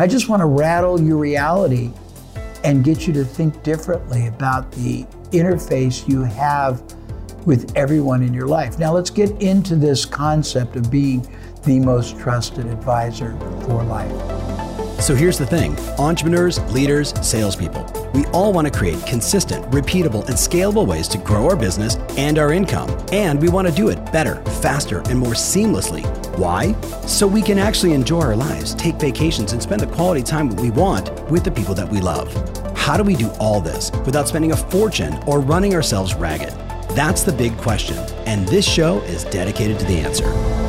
I just want to rattle your reality and get you to think differently about the interface you have with everyone in your life. Now, let's get into this concept of being the most trusted advisor for life. So here's the thing entrepreneurs, leaders, salespeople, we all want to create consistent, repeatable, and scalable ways to grow our business and our income. And we want to do it better, faster, and more seamlessly. Why? So we can actually enjoy our lives, take vacations, and spend the quality time we want with the people that we love. How do we do all this without spending a fortune or running ourselves ragged? That's the big question, and this show is dedicated to the answer.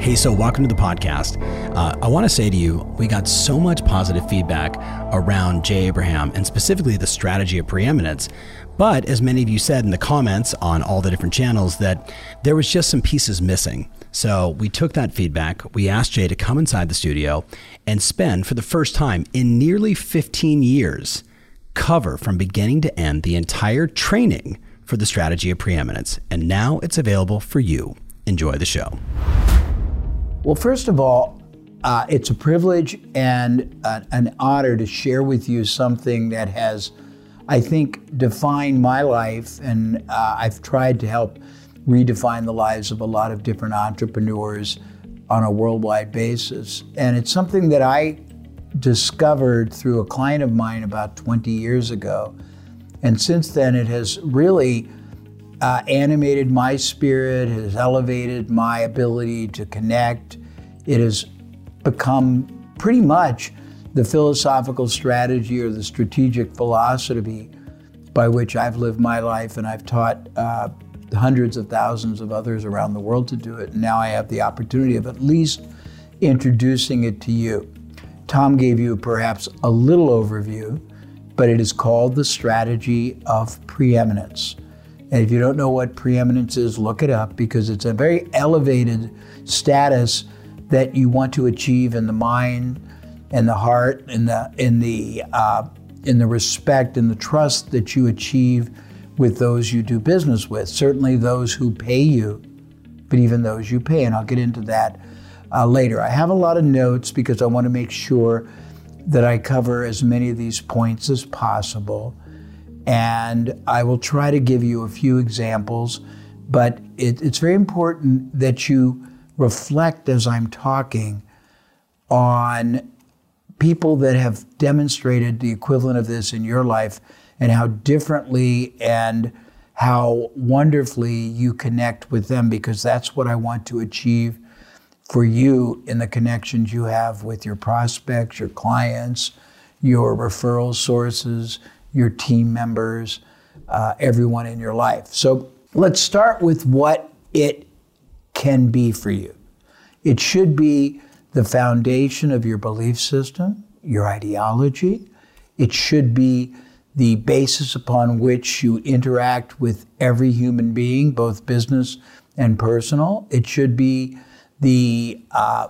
Hey, so welcome to the podcast. Uh, I want to say to you, we got so much positive feedback around Jay Abraham and specifically the strategy of preeminence. But as many of you said in the comments on all the different channels, that there was just some pieces missing. So we took that feedback. We asked Jay to come inside the studio and spend, for the first time in nearly 15 years, cover from beginning to end the entire training for the strategy of preeminence. And now it's available for you. Enjoy the show. Well, first of all, uh, it's a privilege and uh, an honor to share with you something that has, I think, defined my life. And uh, I've tried to help redefine the lives of a lot of different entrepreneurs on a worldwide basis. And it's something that I discovered through a client of mine about 20 years ago. And since then, it has really uh, animated my spirit, has elevated my ability to connect. It has become pretty much the philosophical strategy or the strategic philosophy by which I've lived my life, and I've taught uh, hundreds of thousands of others around the world to do it. And now I have the opportunity of at least introducing it to you. Tom gave you perhaps a little overview, but it is called the strategy of preeminence. And if you don't know what preeminence is, look it up because it's a very elevated status that you want to achieve in the mind and the heart and the in the uh, in the respect and the trust that you achieve with those you do business with. Certainly those who pay you, but even those you pay. And I'll get into that uh, later. I have a lot of notes because I want to make sure that I cover as many of these points as possible. And I will try to give you a few examples, but it, it's very important that you reflect as I'm talking on people that have demonstrated the equivalent of this in your life and how differently and how wonderfully you connect with them because that's what I want to achieve for you in the connections you have with your prospects, your clients, your referral sources, your team members, uh, everyone in your life. So let's start with what it can be for you. It should be the foundation of your belief system, your ideology. It should be the basis upon which you interact with every human being, both business and personal. It should be the uh,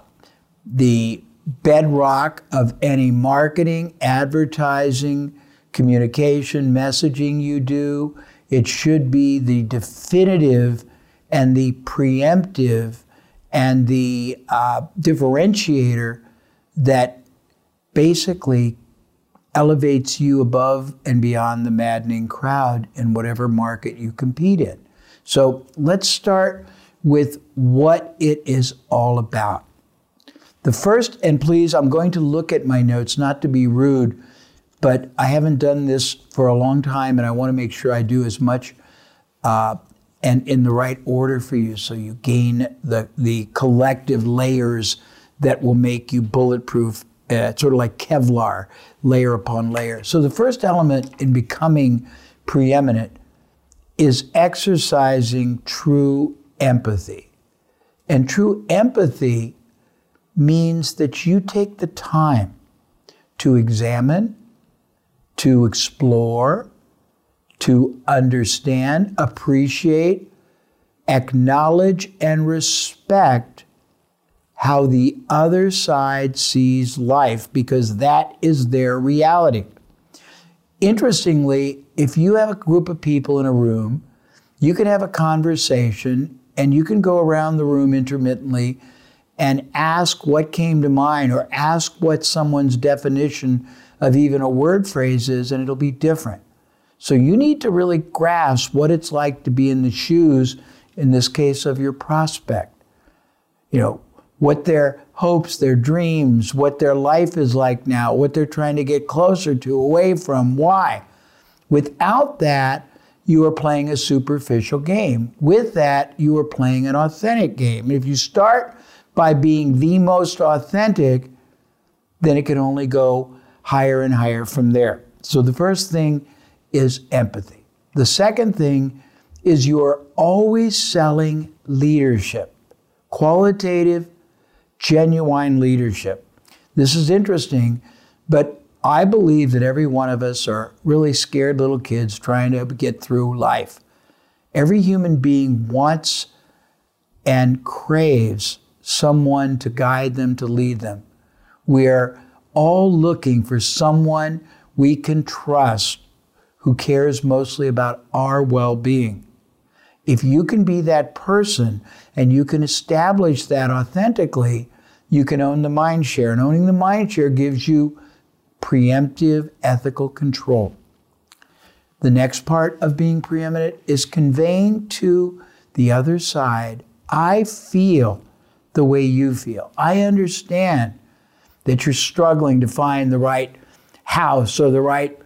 the bedrock of any marketing, advertising, communication, messaging you do. It should be the definitive and the preemptive and the uh, differentiator that basically elevates you above and beyond the maddening crowd in whatever market you compete in. So let's start with what it is all about. The first, and please, I'm going to look at my notes, not to be rude, but I haven't done this for a long time, and I want to make sure I do as much uh, and in the right order for you so you gain the, the collective layers that will make you bulletproof, uh, sort of like Kevlar, layer upon layer. So, the first element in becoming preeminent is exercising true empathy. And true empathy means that you take the time to examine, to explore, to understand, appreciate, acknowledge, and respect how the other side sees life because that is their reality. Interestingly, if you have a group of people in a room, you can have a conversation and you can go around the room intermittently and ask what came to mind or ask what someone's definition of even a word phrase is, and it'll be different. So you need to really grasp what it's like to be in the shoes, in this case, of your prospect. You know, what their hopes, their dreams, what their life is like now, what they're trying to get closer to, away from, why. Without that, you are playing a superficial game. With that, you are playing an authentic game. If you start by being the most authentic, then it can only go higher and higher from there. So the first thing is empathy. The second thing is you are always selling leadership, qualitative, genuine leadership. This is interesting, but I believe that every one of us are really scared little kids trying to get through life. Every human being wants and craves someone to guide them, to lead them. We are all looking for someone we can trust who cares mostly about our well being. If you can be that person and you can establish that authentically, you can own the mind share. And owning the mind share gives you preemptive ethical control. The next part of being preeminent is conveying to the other side, I feel the way you feel. I understand that you're struggling to find the right house or the right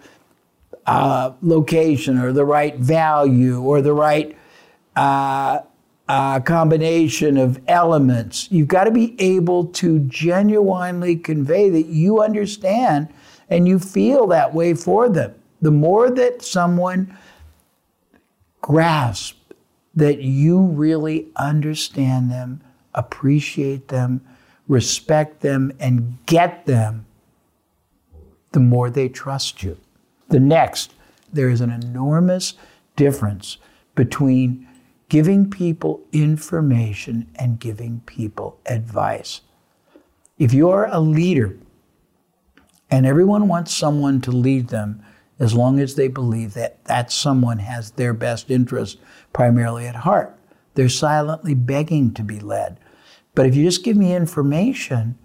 uh, location or the right value or the right uh, uh, combination of elements. You've got to be able to genuinely convey that you understand and you feel that way for them. The more that someone grasps that you really understand them, appreciate them, respect them, and get them, the more they trust you. The next, there is an enormous difference between giving people information and giving people advice. If you're a leader and everyone wants someone to lead them, as long as they believe that that someone has their best interest primarily at heart, they're silently begging to be led. But if you just give me information,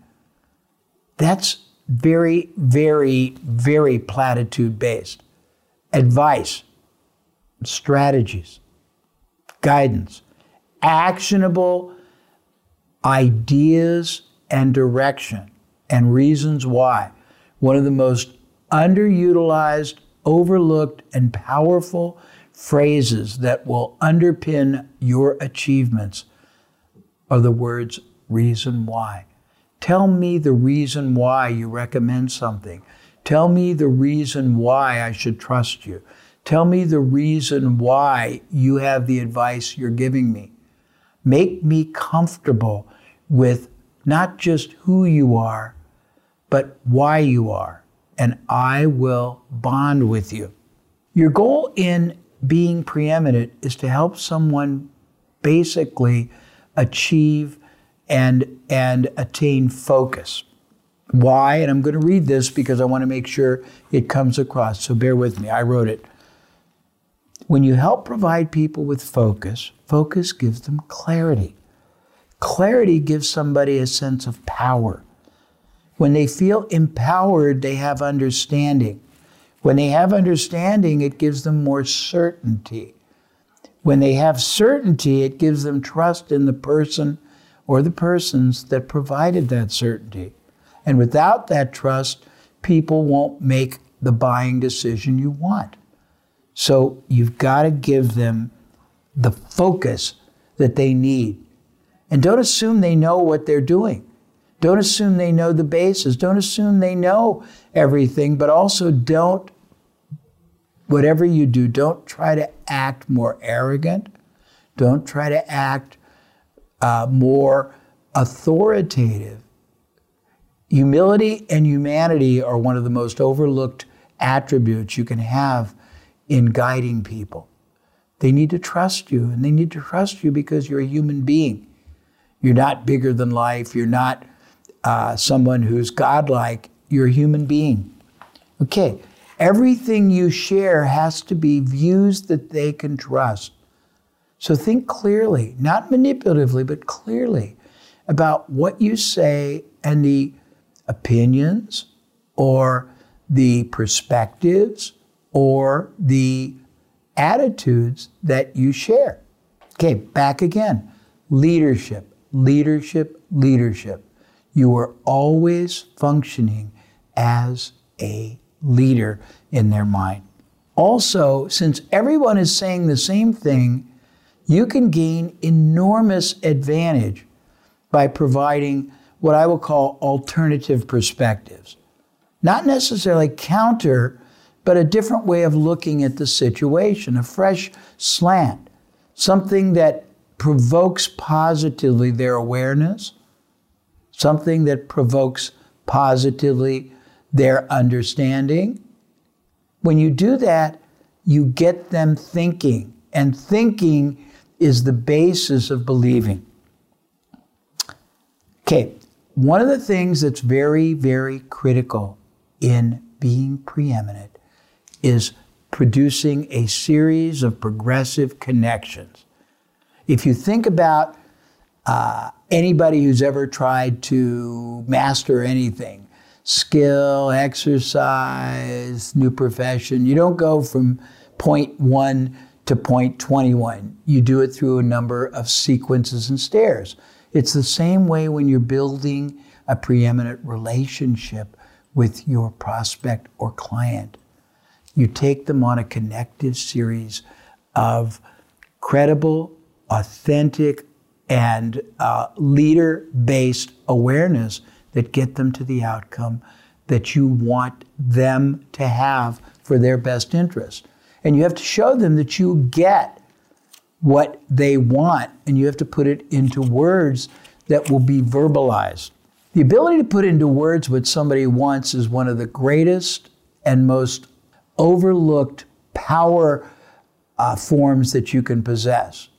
that's very, very, very platitude based. Advice, strategies, guidance, actionable ideas and direction and reasons why. One of the most underutilized, overlooked, and powerful phrases that will underpin your achievements are the words reason why. Tell me the reason why you recommend something. Tell me the reason why I should trust you. Tell me the reason why you have the advice you're giving me. Make me comfortable with not just who you are, but why you are, and I will bond with you. Your goal in being preeminent is to help someone basically achieve and, and attain focus. Why? And I'm going to read this because I want to make sure it comes across. So bear with me. I wrote it. When you help provide people with focus, focus gives them clarity. Clarity gives somebody a sense of power. When they feel empowered, they have understanding. When they have understanding, it gives them more certainty. When they have certainty, it gives them trust in the person or the persons that provided that certainty. And without that trust, people won't make the buying decision you want. So you've got to give them the focus that they need. And don't assume they know what they're doing. Don't assume they know the basis. Don't assume they know everything, but also don't, whatever you do, don't try to act more arrogant. Don't try to act uh, more authoritative. Humility and humanity are one of the most overlooked attributes you can have in guiding people. They need to trust you, and they need to trust you because you're a human being. You're not bigger than life. You're not uh, someone who's godlike, you're a human being. Okay, everything you share has to be views that they can trust. So think clearly, not manipulatively, but clearly. about what you say and the opinions or the perspectives or the attitudes that you share. Okay, back again. Leadership, leadership, leadership. You are always functioning as a leader in their mind. Also, since everyone is saying the same thing, you can gain enormous advantage by providing what I will call alternative perspectives. Not necessarily counter, but a different way of looking at the situation, a fresh slant, something that provokes positively their awareness, something that provokes positively their understanding. When you do that, you get them thinking, and thinking is the basis of believing. Okay, one of the things that's very, very critical in being preeminent is producing a series of progressive connections. If you think about uh, anybody who's ever tried to master anything, skill, exercise, new profession, you don't go from point one to point 21. You do it through a number of sequences and stairs. It's the same way when you're building a preeminent relationship with your prospect or client. You take them on a connective series of credible, authentic, and uh, leader based awareness that get them to the outcome that you want them to have for their best interest. And you have to show them that you get what they want and you have to put it into words that will be verbalized. The ability to put into words what somebody wants is one of the greatest and most overlooked power uh, forms that you can possess.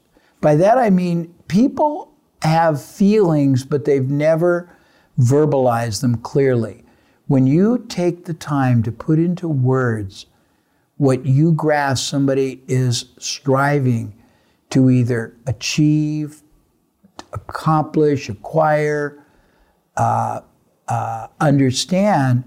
By that I mean people have feelings, but they've never verbalized them clearly. When you take the time to put into words what you grasp somebody is striving to either achieve, accomplish, acquire, uh, uh, understand,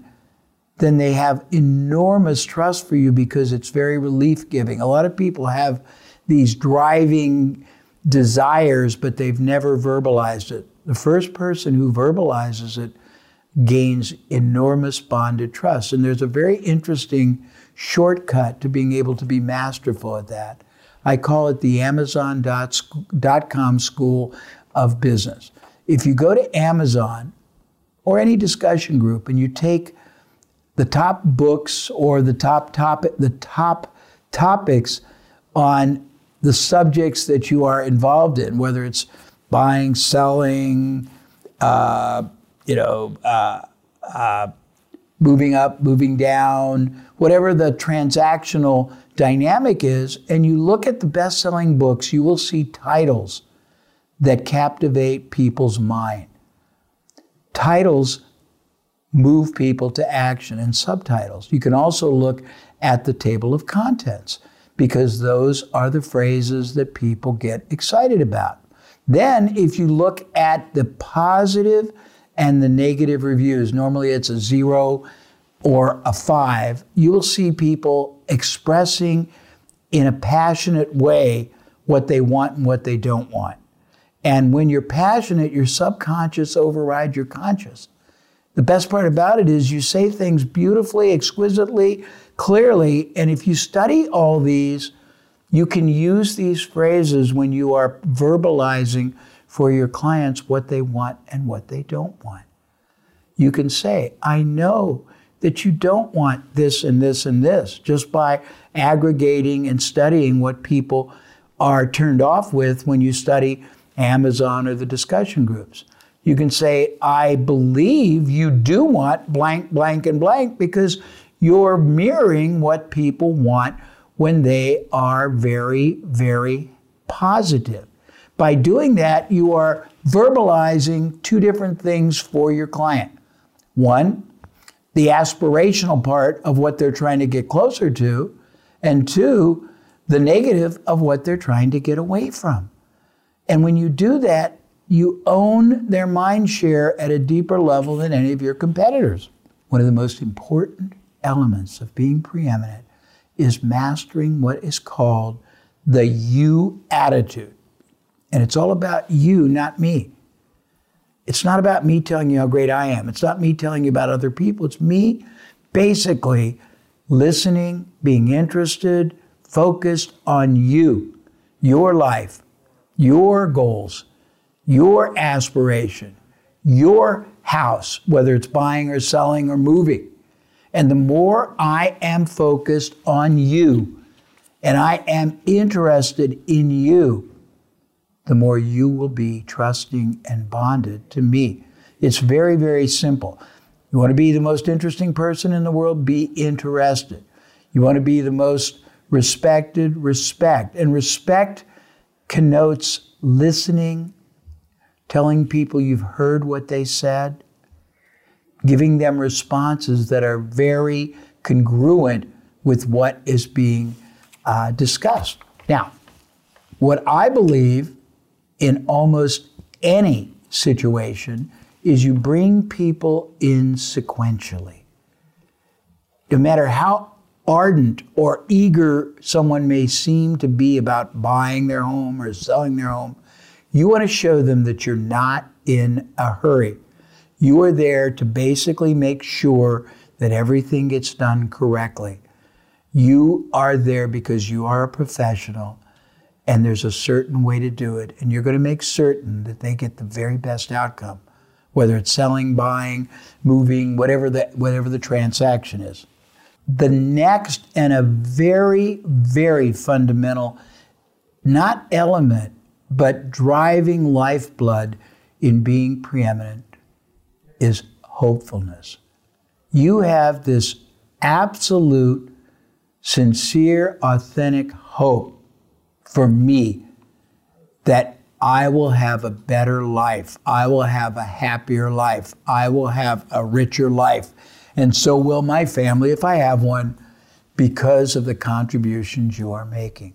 then they have enormous trust for you because it's very relief giving. A lot of people have these driving desires, but they've never verbalized it. The first person who verbalizes it gains enormous bonded trust. And there's a very interesting shortcut to being able to be masterful at that. I call it the Amazon.com School of Business. If you go to Amazon or any discussion group and you take the top books or the top topic, the top topics on the subjects that you are involved in, whether it's buying, selling, uh, you know, uh, uh, moving up, moving down, whatever the transactional dynamic is, and you look at the best selling books, you will see titles that captivate people's mind. Titles move people to action and subtitles. You can also look at the table of contents because those are the phrases that people get excited about. Then, if you look at the positive and the negative reviews, normally it's a zero or a five, you will see people expressing in a passionate way what they want and what they don't want. And when you're passionate, your subconscious overrides your conscious. The best part about it is you say things beautifully, exquisitely, clearly, and if you study all these, you can use these phrases when you are verbalizing for your clients what they want and what they don't want. You can say, I know that you don't want this and this and this just by aggregating and studying what people are turned off with when you study Amazon or the discussion groups. You can say, I believe you do want blank, blank, and blank because you're mirroring what people want when they are very, very positive. By doing that, you are verbalizing two different things for your client. One, the aspirational part of what they're trying to get closer to, and two, the negative of what they're trying to get away from. And when you do that, you own their mind share at a deeper level than any of your competitors. One of the most important elements of being preeminent is mastering what is called the you attitude. And it's all about you, not me. It's not about me telling you how great I am. It's not me telling you about other people. It's me basically listening, being interested, focused on you, your life, your goals, your aspiration, your house, whether it's buying or selling or moving. And the more I am focused on you and I am interested in you, the more you will be trusting and bonded to me. It's very, very simple. You want to be the most interesting person in the world? Be interested. You want to be the most respected? Respect. And respect connotes listening, telling people you've heard what they said, giving them responses that are very congruent with what is being uh, discussed. Now, what I believe in almost any situation is you bring people in sequentially. No matter how ardent or eager someone may seem to be about buying their home or selling their home, you want to show them that you're not in a hurry. You are there to basically make sure that everything gets done correctly. You are there because you are a professional and there's a certain way to do it, and you're going to make certain that they get the very best outcome, whether it's selling, buying, moving, whatever the, whatever the transaction is. The next and a very, very fundamental, not element, but driving lifeblood in being preeminent is hopefulness. You have this absolute, sincere, authentic hope for me that I will have a better life. I will have a happier life. I will have a richer life. And so will my family if I have one because of the contributions you are making.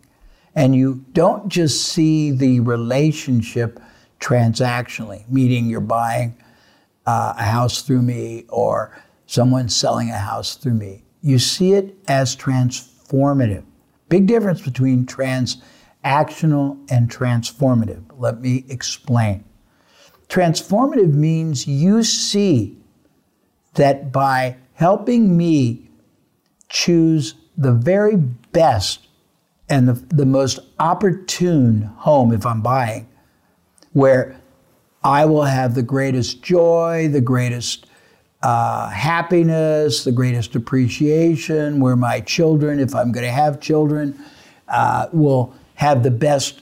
And you don't just see the relationship transactionally, meaning you're buying uh, a house through me or someone selling a house through me. You see it as transformative. Big difference between transactional and transformative. Let me explain. Transformative means you see that by helping me choose the very best and the, the most opportune home if I'm buying, where I will have the greatest joy, the greatest uh, happiness, the greatest appreciation, where my children, if I'm going to have children, uh, will have the best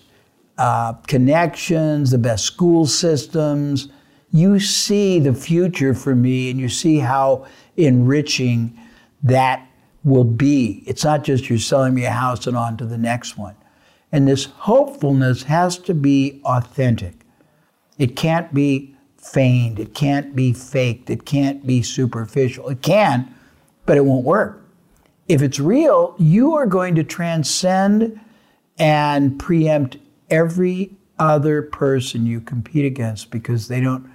uh, connections, the best school systems. You see the future for me, and you see how enriching that will be. It's not just you're selling me a house and on to the next one. And this hopefulness has to be authentic. It can't be feigned. It can't be faked. It can't be superficial. It can, but it won't work. If it's real, you are going to transcend and preempt every other person you compete against because they don't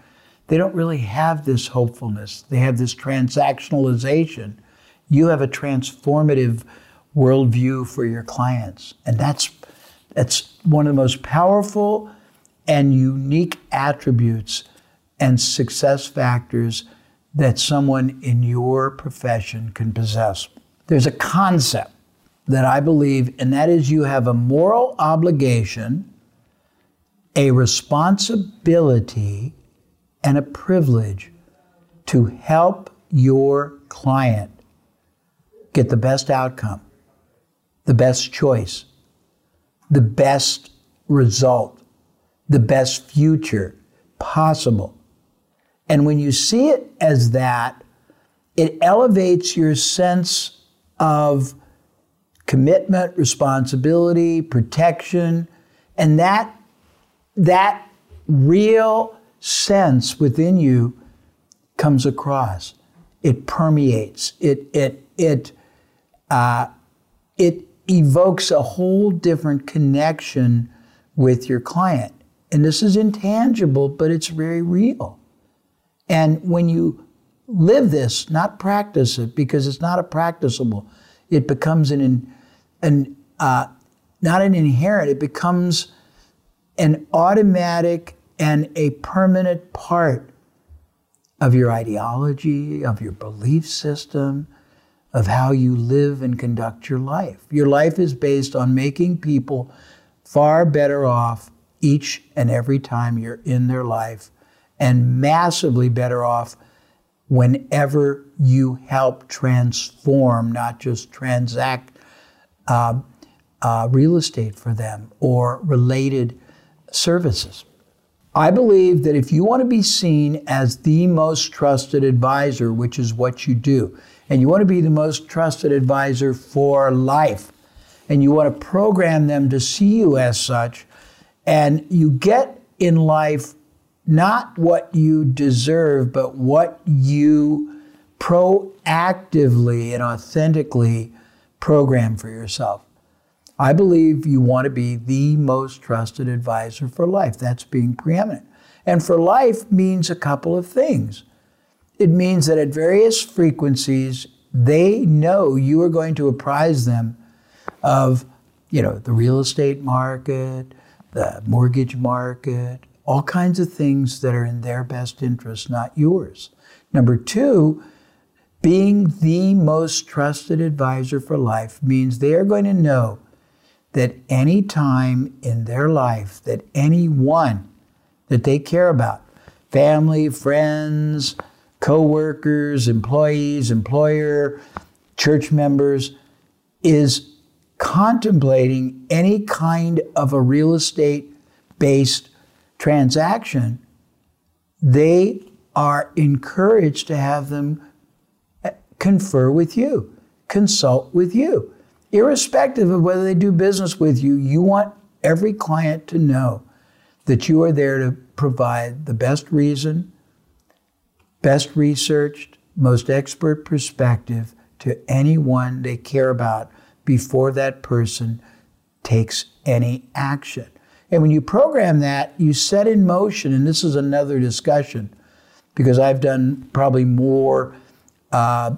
they don't really have this hopefulness. They have this transactionalization. You have a transformative worldview for your clients. And that's that's one of the most powerful and unique attributes and success factors that someone in your profession can possess. There's a concept that I believe, and that is you have a moral obligation, a responsibility, and a privilege to help your client get the best outcome, the best choice, the best result the best future possible. And when you see it as that, it elevates your sense of commitment, responsibility, protection, and that that real sense within you comes across. It permeates. It it it uh, it evokes a whole different connection with your client. And this is intangible, but it's very real. And when you live this, not practice it, because it's not a practicable, it becomes an, an uh, not an inherent, it becomes an automatic and a permanent part of your ideology, of your belief system, of how you live and conduct your life. Your life is based on making people far better off each and every time you're in their life, and massively better off whenever you help transform, not just transact uh, uh, real estate for them or related services. I believe that if you want to be seen as the most trusted advisor, which is what you do, and you want to be the most trusted advisor for life, and you want to program them to see you as such, and you get in life not what you deserve, but what you proactively and authentically program for yourself. I believe you want to be the most trusted advisor for life. That's being preeminent. And for life means a couple of things. It means that at various frequencies, they know you are going to apprise them of, you know, the real estate market, the mortgage market, all kinds of things that are in their best interest, not yours. Number two, being the most trusted advisor for life means they are going to know that any time in their life that anyone that they care about, family, friends, co-workers, employees, employer, church members, is contemplating any kind of a real estate based transaction, they are encouraged to have them eh, confer with you, consult with you. Irrespective of whether they do business with you, you want every client to know that you are there to provide the best reason, best researched, most expert perspective to anyone they care about before that person takes any action. And when you program that, you set in motion, and this is another discussion because I've done probably more uh,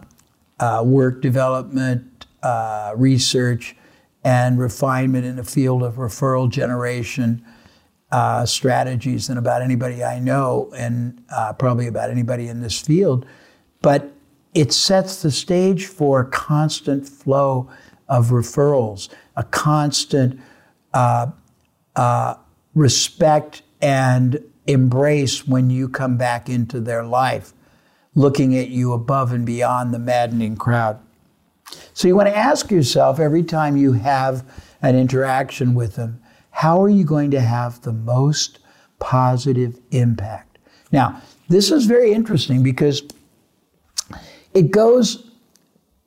uh, work development uh, research and refinement in the field of referral generation uh, strategies than about anybody I know, and uh, probably about anybody in this field. But it sets the stage for constant flow of referrals, a constant uh, uh, respect and embrace when you come back into their life, looking at you above and beyond the maddening crowd. So you want to ask yourself every time you have an interaction with them, how are you going to have the most positive impact? Now, this is very interesting because it goes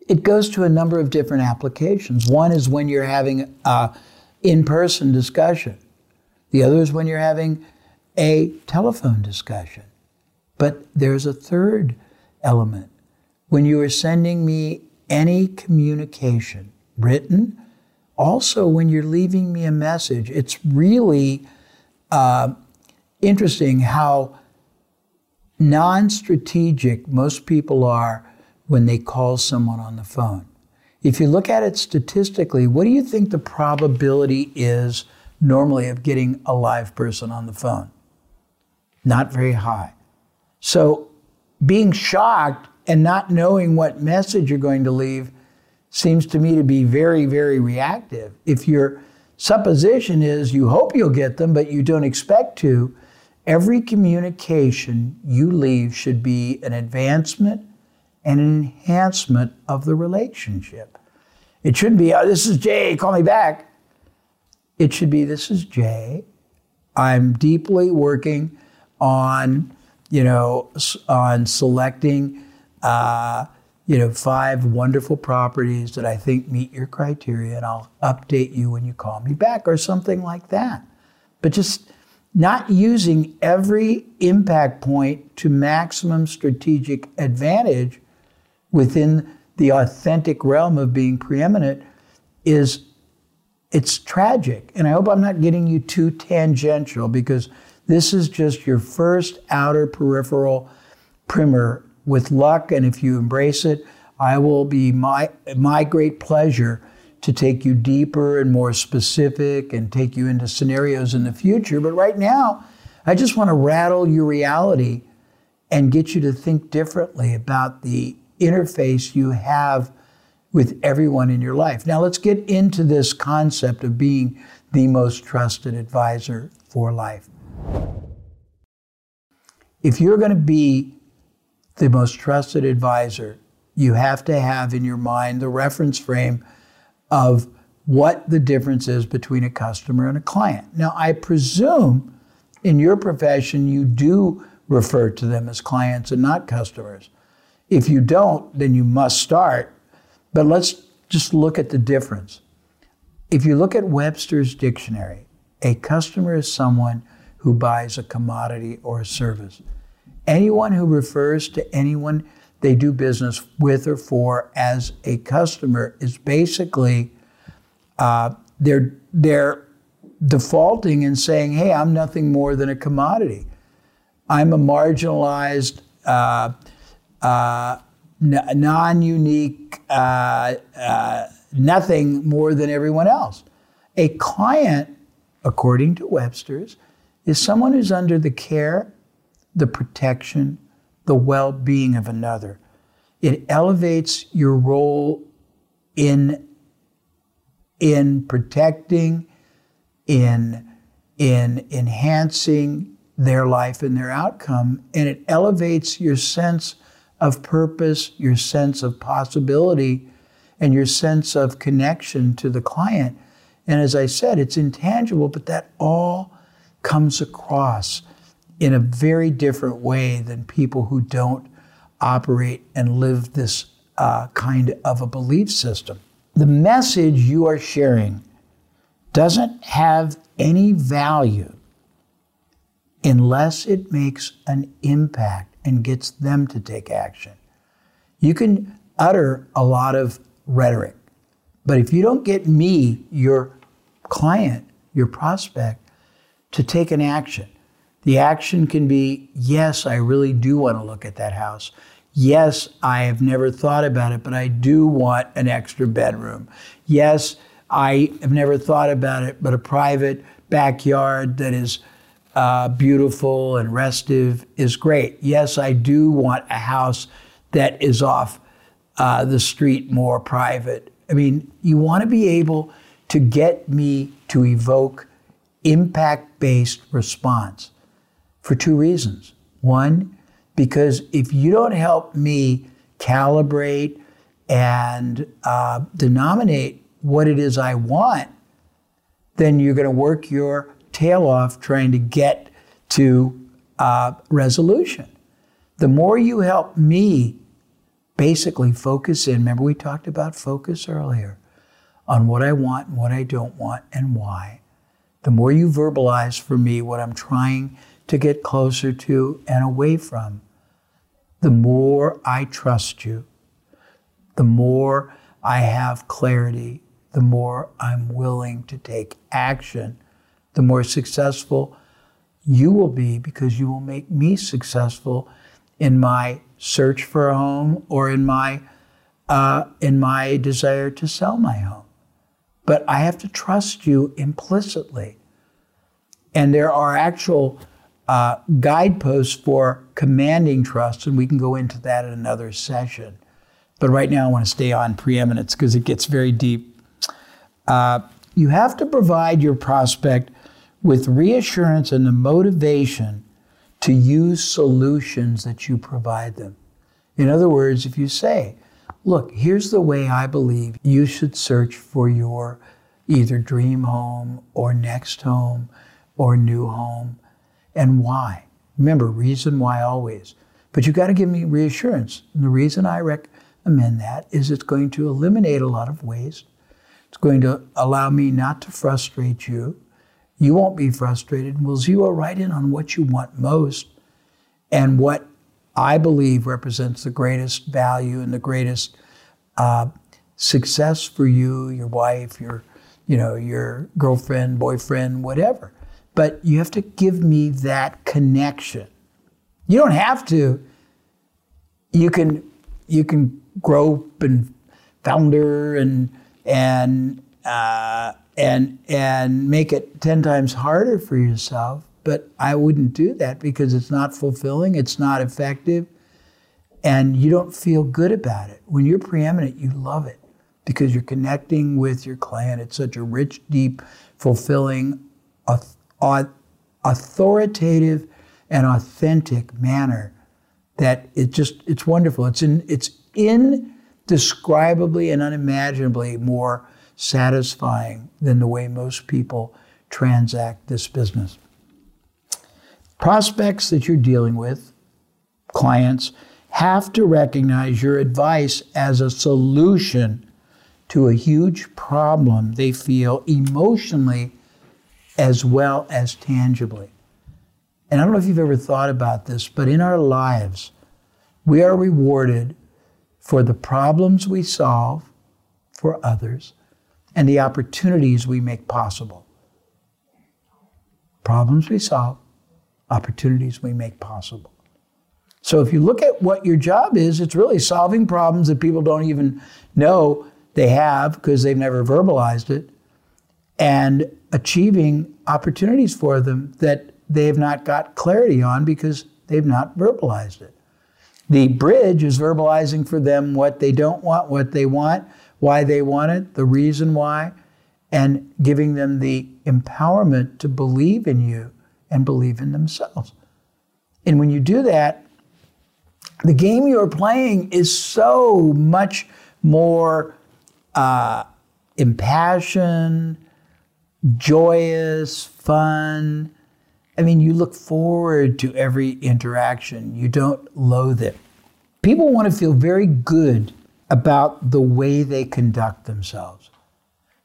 it goes to a number of different applications. One is when you're having a in-person discussion. The other is when you're having a telephone discussion. But there's a third element. When you are sending me any communication, written, also when you're leaving me a message. It's really uh, interesting how non strategic most people are when they call someone on the phone. If you look at it statistically, what do you think the probability is normally of getting a live person on the phone? Not very high. So being shocked and not knowing what message you're going to leave seems to me to be very, very reactive. If your supposition is you hope you'll get them, but you don't expect to, every communication you leave should be an advancement and an enhancement of the relationship. It shouldn't be, oh, this is Jay, call me back. It should be, this is Jay. I'm deeply working on, you know, on selecting uh, you know, five wonderful properties that I think meet your criteria, and I'll update you when you call me back, or something like that. But just not using every impact point to maximum strategic advantage within the authentic realm of being preeminent is it's tragic. And I hope I'm not getting you too tangential because this is just your first outer peripheral primer with luck. And if you embrace it, I will be my, my great pleasure to take you deeper and more specific and take you into scenarios in the future. But right now, I just want to rattle your reality and get you to think differently about the interface you have with everyone in your life. Now, let's get into this concept of being the most trusted advisor for life. If you're going to be the most trusted advisor, you have to have in your mind the reference frame of what the difference is between a customer and a client. Now, I presume in your profession you do refer to them as clients and not customers. If you don't, then you must start. But let's just look at the difference. If you look at Webster's dictionary, a customer is someone who buys a commodity or a service. Anyone who refers to anyone they do business with or for as a customer is basically uh, they're they're defaulting and saying, "Hey, I'm nothing more than a commodity. I'm a marginalized, uh, uh, n- non-unique, uh, uh, nothing more than everyone else." A client, according to Webster's, is someone who's under the care, the protection, the well being of another. It elevates your role in, in protecting, in, in enhancing their life and their outcome, and it elevates your sense of purpose, your sense of possibility, and your sense of connection to the client. And as I said, it's intangible, but that all comes across in a very different way than people who don't operate and live this uh, kind of a belief system. The message you are sharing doesn't have any value unless it makes an impact and gets them to take action. You can utter a lot of rhetoric, but if you don't get me, your client, your prospect, to take an action, the action can be yes, I really do want to look at that house. Yes, I have never thought about it, but I do want an extra bedroom. Yes, I have never thought about it, but a private backyard that is uh, beautiful and restive is great. Yes, I do want a house that is off uh, the street more private. I mean, you want to be able to get me to evoke impact based response for two reasons. One, because if you don't help me calibrate and uh, denominate what it is I want, then you're going to work your tail off trying to get to uh, resolution. The more you help me basically focus in, remember we talked about focus earlier on what I want and what I don't want and why. The more you verbalize for me what I'm trying to get closer to and away from, the more I trust you, the more I have clarity, the more I'm willing to take action, the more successful you will be because you will make me successful in my search for a home or in my uh, in my desire to sell my home. But I have to trust you implicitly. And there are actual uh, guideposts for commanding trust, and we can go into that in another session. But right now, I want to stay on preeminence because it gets very deep. Uh, you have to provide your prospect with reassurance and the motivation to use solutions that you provide them. In other words, if you say, Look, here's the way I believe you should search for your either dream home or next home or new home and why. Remember, reason why always. But you've got to give me reassurance. And the reason I recommend that is it's going to eliminate a lot of waste. It's going to allow me not to frustrate you. You won't be frustrated. We'll zero right in on what you want most and what I believe represents the greatest value and the greatest uh, success for you, your wife, your you know, your girlfriend, boyfriend, whatever. But you have to give me that connection. You don't have to. You can you can grope and founder and and uh, and and make it ten times harder for yourself. But I wouldn't do that because it's not fulfilling. It's not effective, and you don't feel good about it. When you're preeminent, you love it because you're connecting with your client. It's such a rich, deep, fulfilling, authoritative, and authentic manner that it just it's wonderful. It's in it's indescribably and unimaginably more satisfying than the way most people transact this business. Prospects that you're dealing with, clients, have to recognize your advice as a solution to a huge problem they feel emotionally as well as tangibly. And I don't know if you've ever thought about this, but in our lives, we are rewarded for the problems we solve for others and the opportunities we make possible. Problems we solve, opportunities we make possible. So if you look at what your job is, it's really solving problems that people don't even know they have because they've never verbalized it and achieving opportunities for them that they have not got clarity on because they've not verbalized it. The bridge is verbalizing for them what they don't want, what they want, why they want it, the reason why, and giving them the empowerment to believe in you and believe in themselves. And when you do that, the game you're playing is so much more uh, impassioned, joyous, fun. I mean, you look forward to every interaction, you don't loathe it. People want to feel very good about the way they conduct themselves.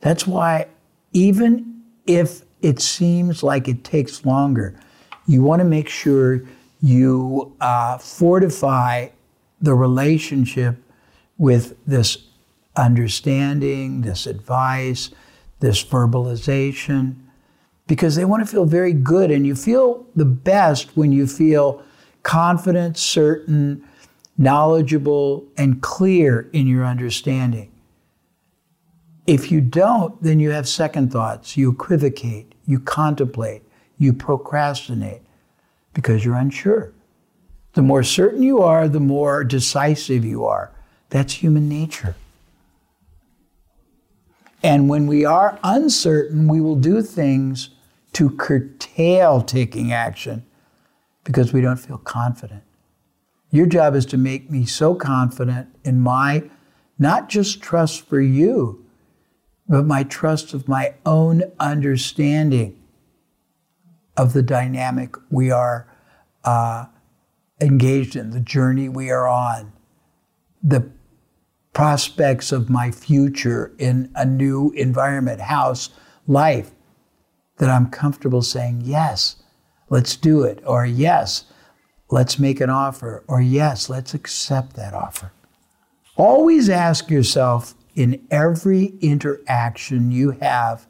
That's why, even if it seems like it takes longer, you want to make sure you uh, fortify the relationship with this understanding, this advice, this verbalization, because they want to feel very good. And you feel the best when you feel confident, certain, knowledgeable, and clear in your understanding. If you don't, then you have second thoughts, you equivocate, you contemplate, you procrastinate because you're unsure. The more certain you are, the more decisive you are. That's human nature. And when we are uncertain, we will do things to curtail taking action because we don't feel confident. Your job is to make me so confident in my not just trust for you, but my trust of my own understanding of the dynamic we are uh, engaged in, the journey we are on, the prospects of my future in a new environment, house, life, that I'm comfortable saying, yes, let's do it, or yes, let's make an offer, or yes, let's accept that offer. Always ask yourself in every interaction you have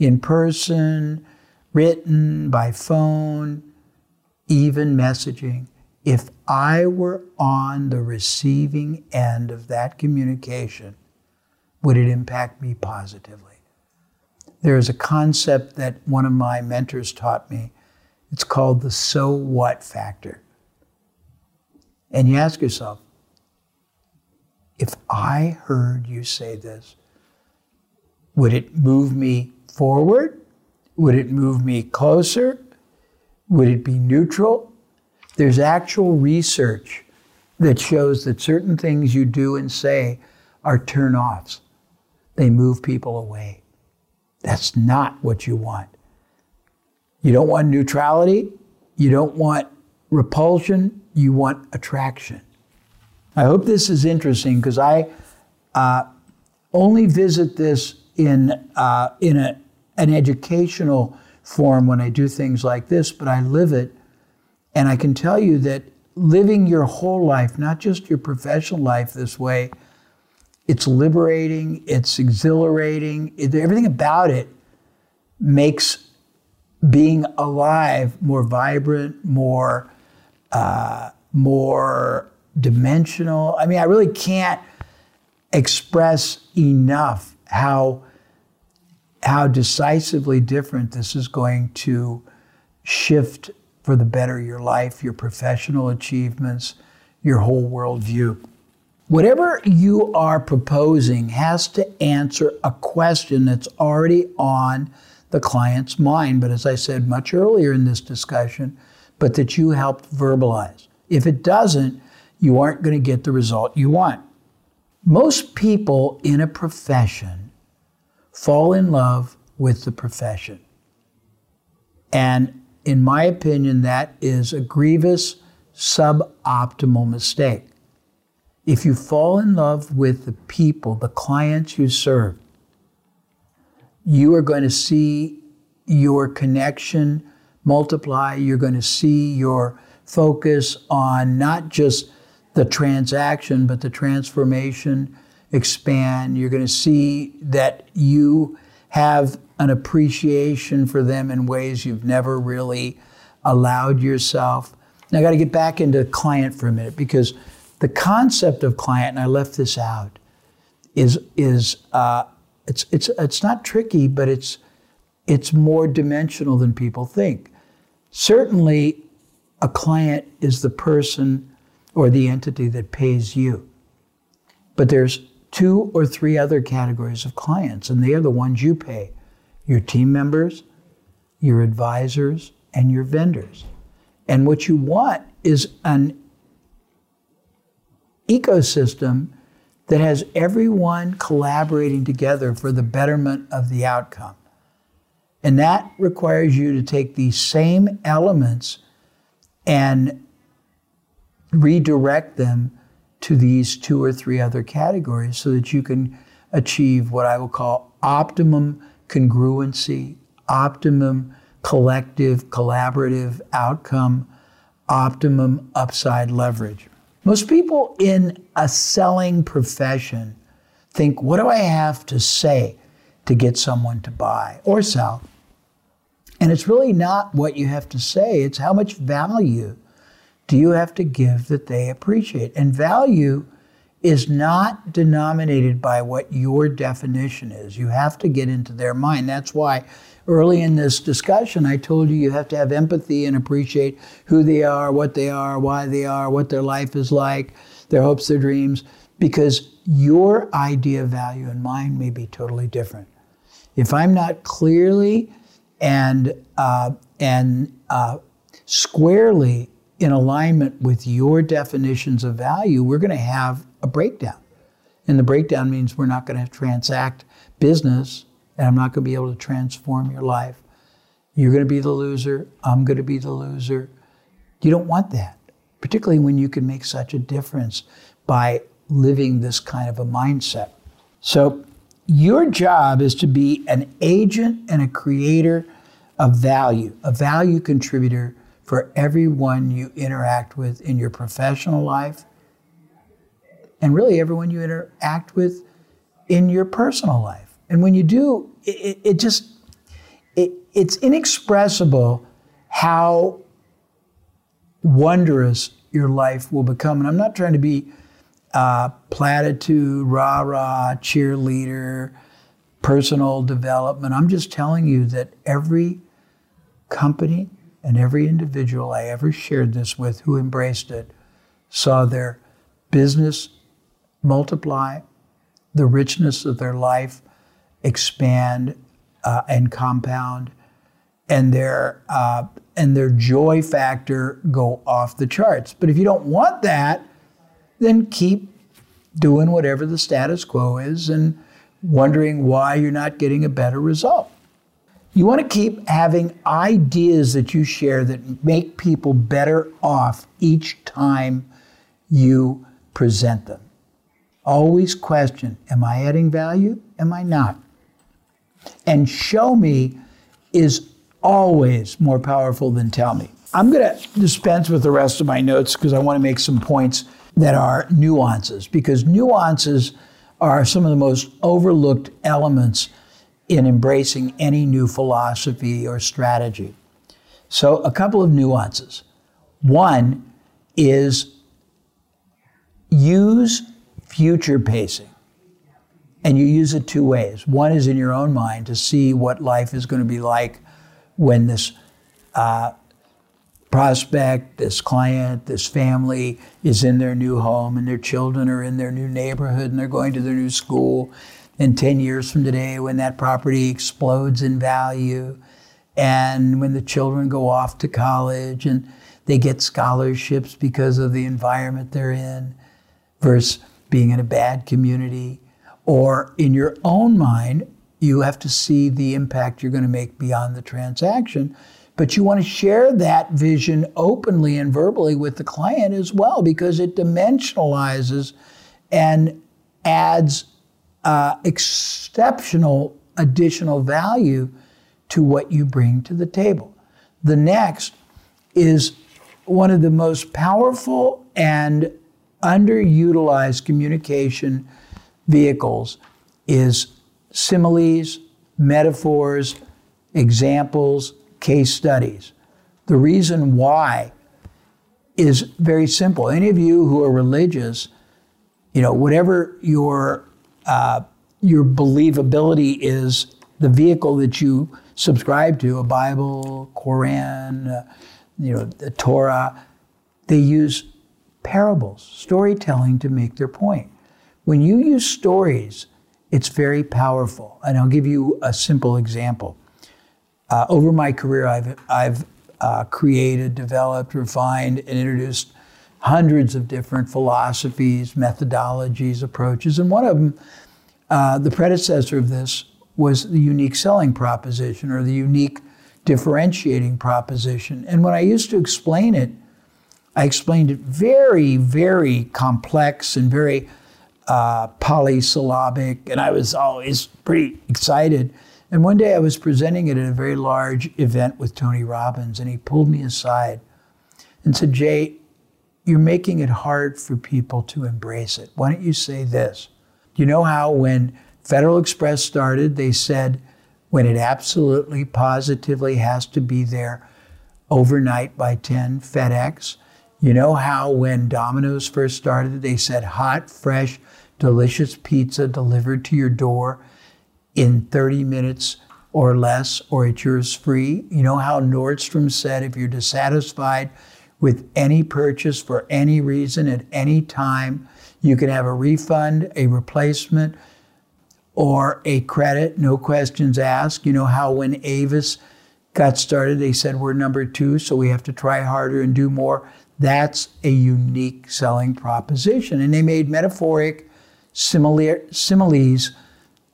in person, written, by phone, even messaging, if I were on the receiving end of that communication, would it impact me positively? There is a concept that one of my mentors taught me. It's called the so what factor. And you ask yourself, if I heard you say this, would it move me forward? Would it move me closer? Would it be neutral? There's actual research that shows that certain things you do and say are turn offs. They move people away. That's not what you want. You don't want neutrality. You don't want repulsion. You want attraction. I hope this is interesting because I uh, only visit this in, uh, in a, an educational form when I do things like this, but I live it and I can tell you that living your whole life, not just your professional life this way, it's liberating, it's exhilarating. It, everything about it makes being alive more vibrant, more uh, more dimensional. I mean, I really can't express enough how how decisively different this is going to shift for the better your life, your professional achievements, your whole worldview. Whatever you are proposing has to answer a question that's already on the client's mind, but as I said much earlier in this discussion, but that you helped verbalize. If it doesn't, you aren't going to get the result you want. Most people in a profession fall in love with the profession. And in my opinion, that is a grievous, suboptimal mistake. If you fall in love with the people, the clients you serve, you are going to see your connection multiply. You're going to see your focus on not just the transaction, but the transformation expand. You're going to see that you have an appreciation for them in ways you've never really allowed yourself. Now, I got to get back into client for a minute because the concept of client, and I left this out, is is uh, it's it's it's not tricky, but it's it's more dimensional than people think. Certainly, a client is the person or the entity that pays you. But there's two or three other categories of clients, and they are the ones you pay your team members, your advisors, and your vendors. And what you want is an ecosystem that has everyone collaborating together for the betterment of the outcome. And that requires you to take these same elements and redirect them to these two or three other categories so that you can achieve what I will call optimum congruency, optimum collective, collaborative outcome, optimum upside leverage. Most people in a selling profession think, what do I have to say to get someone to buy or sell? And it's really not what you have to say, it's how much value do you have to give that they appreciate. And value is not denominated by what your definition is. You have to get into their mind. That's why early in this discussion, I told you you have to have empathy and appreciate who they are, what they are, why they are, what their life is like, their hopes, their dreams, because your idea of value and mine may be totally different. If I'm not clearly and uh, and uh, squarely in alignment with your definitions of value, we're going to have a breakdown. And the breakdown means we're not going to transact business, and I'm not going to be able to transform your life. You're going to be the loser. I'm going to be the loser. You don't want that, particularly when you can make such a difference by living this kind of a mindset. So, your job is to be an agent and a creator of value, a value contributor for everyone you interact with in your professional life and really everyone you interact with in your personal life. And when you do, it, it just, it, it's inexpressible how wondrous your life will become. And I'm not trying to be uh, platitude, rah rah, cheerleader, personal development. I'm just telling you that every company and every individual I ever shared this with who embraced it saw their business multiply, the richness of their life expand uh, and compound, and their uh, and their joy factor go off the charts. But if you don't want that, then keep doing whatever the status quo is and wondering why you're not getting a better result. You want to keep having ideas that you share that make people better off each time you present them. Always question Am I adding value? Am I not? And show me is always more powerful than tell me. I'm going to dispense with the rest of my notes because I want to make some points that are nuances, because nuances are some of the most overlooked elements in embracing any new philosophy or strategy. So, a couple of nuances. One is use future pacing. And you use it two ways. One is in your own mind to see what life is going to be like when this uh, prospect, this client, this family is in their new home and their children are in their new neighborhood and they're going to their new school. And 10 years from today, when that property explodes in value, and when the children go off to college and they get scholarships because of the environment they're in, versus being in a bad community or in your own mind, you have to see the impact you're going to make beyond the transaction. But you want to share that vision openly and verbally with the client as well because it dimensionalizes and adds uh, exceptional additional value to what you bring to the table. The next is one of the most powerful and underutilized communication vehicles is similes, metaphors, examples, case studies. The reason why is very simple. Any of you who are religious, you know, whatever your uh, your believability is, the vehicle that you subscribe to, a Bible, Quran, uh, you know, the Torah, they use parables, storytelling to make their point. When you use stories, it's very powerful. And I'll give you a simple example. Uh, over my career, I've, I've uh, created, developed, refined, and introduced hundreds of different philosophies, methodologies, approaches. And one of them, uh, the predecessor of this, was the unique selling proposition or the unique differentiating proposition. And when I used to explain it, I explained it very, very complex and very uh, polysyllabic, and I was always pretty excited. And one day I was presenting it at a very large event with Tony Robbins, and he pulled me aside and said, Jay, you're making it hard for people to embrace it. Why don't you say this? You know how when Federal Express started, they said when it absolutely positively has to be there overnight by 10 FedEx? You know how when Domino's first started, they said hot, fresh, delicious pizza delivered to your door in 30 minutes or less, or it's yours free. You know how Nordstrom said if you're dissatisfied with any purchase for any reason at any time, you can have a refund, a replacement, or a credit, no questions asked. You know how when Avis got started, they said we're number two, so we have to try harder and do more. That's a unique selling proposition. And they made metaphoric similes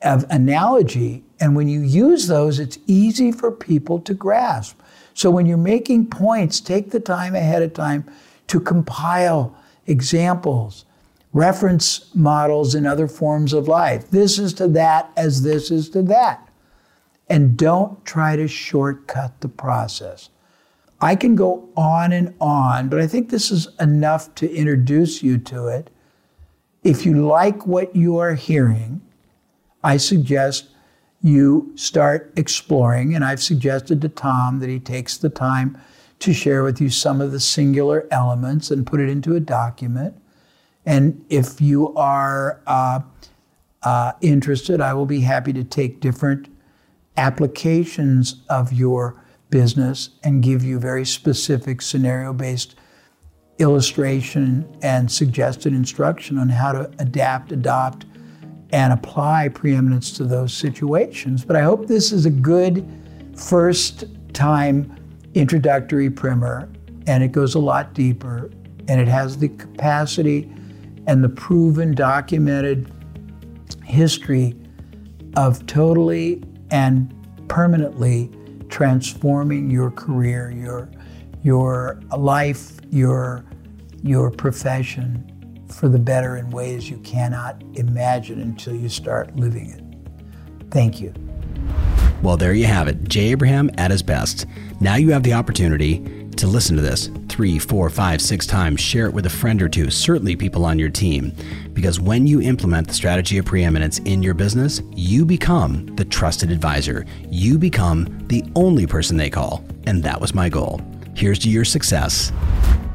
of analogy. And when you use those, it's easy for people to grasp. So when you're making points, take the time ahead of time to compile examples, reference models in other forms of life. This is to that as this is to that. And don't try to shortcut the process. I can go on and on, but I think this is enough to introduce you to it. If you like what you are hearing, I suggest you start exploring, and I've suggested to Tom that he takes the time to share with you some of the singular elements and put it into a document. And if you are uh, uh, interested, I will be happy to take different applications of your business and give you very specific scenario based illustration and suggested instruction on how to adapt, adopt, and apply preeminence to those situations. But I hope this is a good first time introductory primer, and it goes a lot deeper, and it has the capacity and the proven, documented history of totally and permanently transforming your career, your your life, your your profession for the better in ways you cannot imagine until you start living it. Thank you. Well, there you have it. Jay Abraham at his best. Now you have the opportunity to listen to this three, four, five, six times. Share it with a friend or two, certainly people on your team. Because when you implement the strategy of preeminence in your business, you become the trusted advisor. You become the only person they call. And that was my goal. Here's to your success.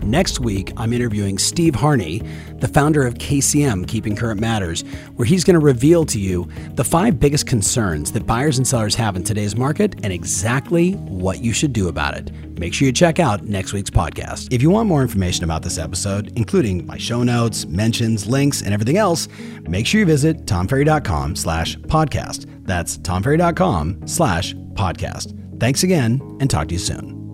Next week, I'm interviewing Steve Harney, the founder of KCM, Keeping Current Matters, where he's going to reveal to you the five biggest concerns that buyers and sellers have in today's market and exactly what you should do about it. Make sure you check out next week's podcast. If you want more information about this episode, including my show notes, mentions, links, and everything else, make sure you visit tomferry.com slash podcast. That's tomferry.com slash podcast. Thanks again and talk to you soon.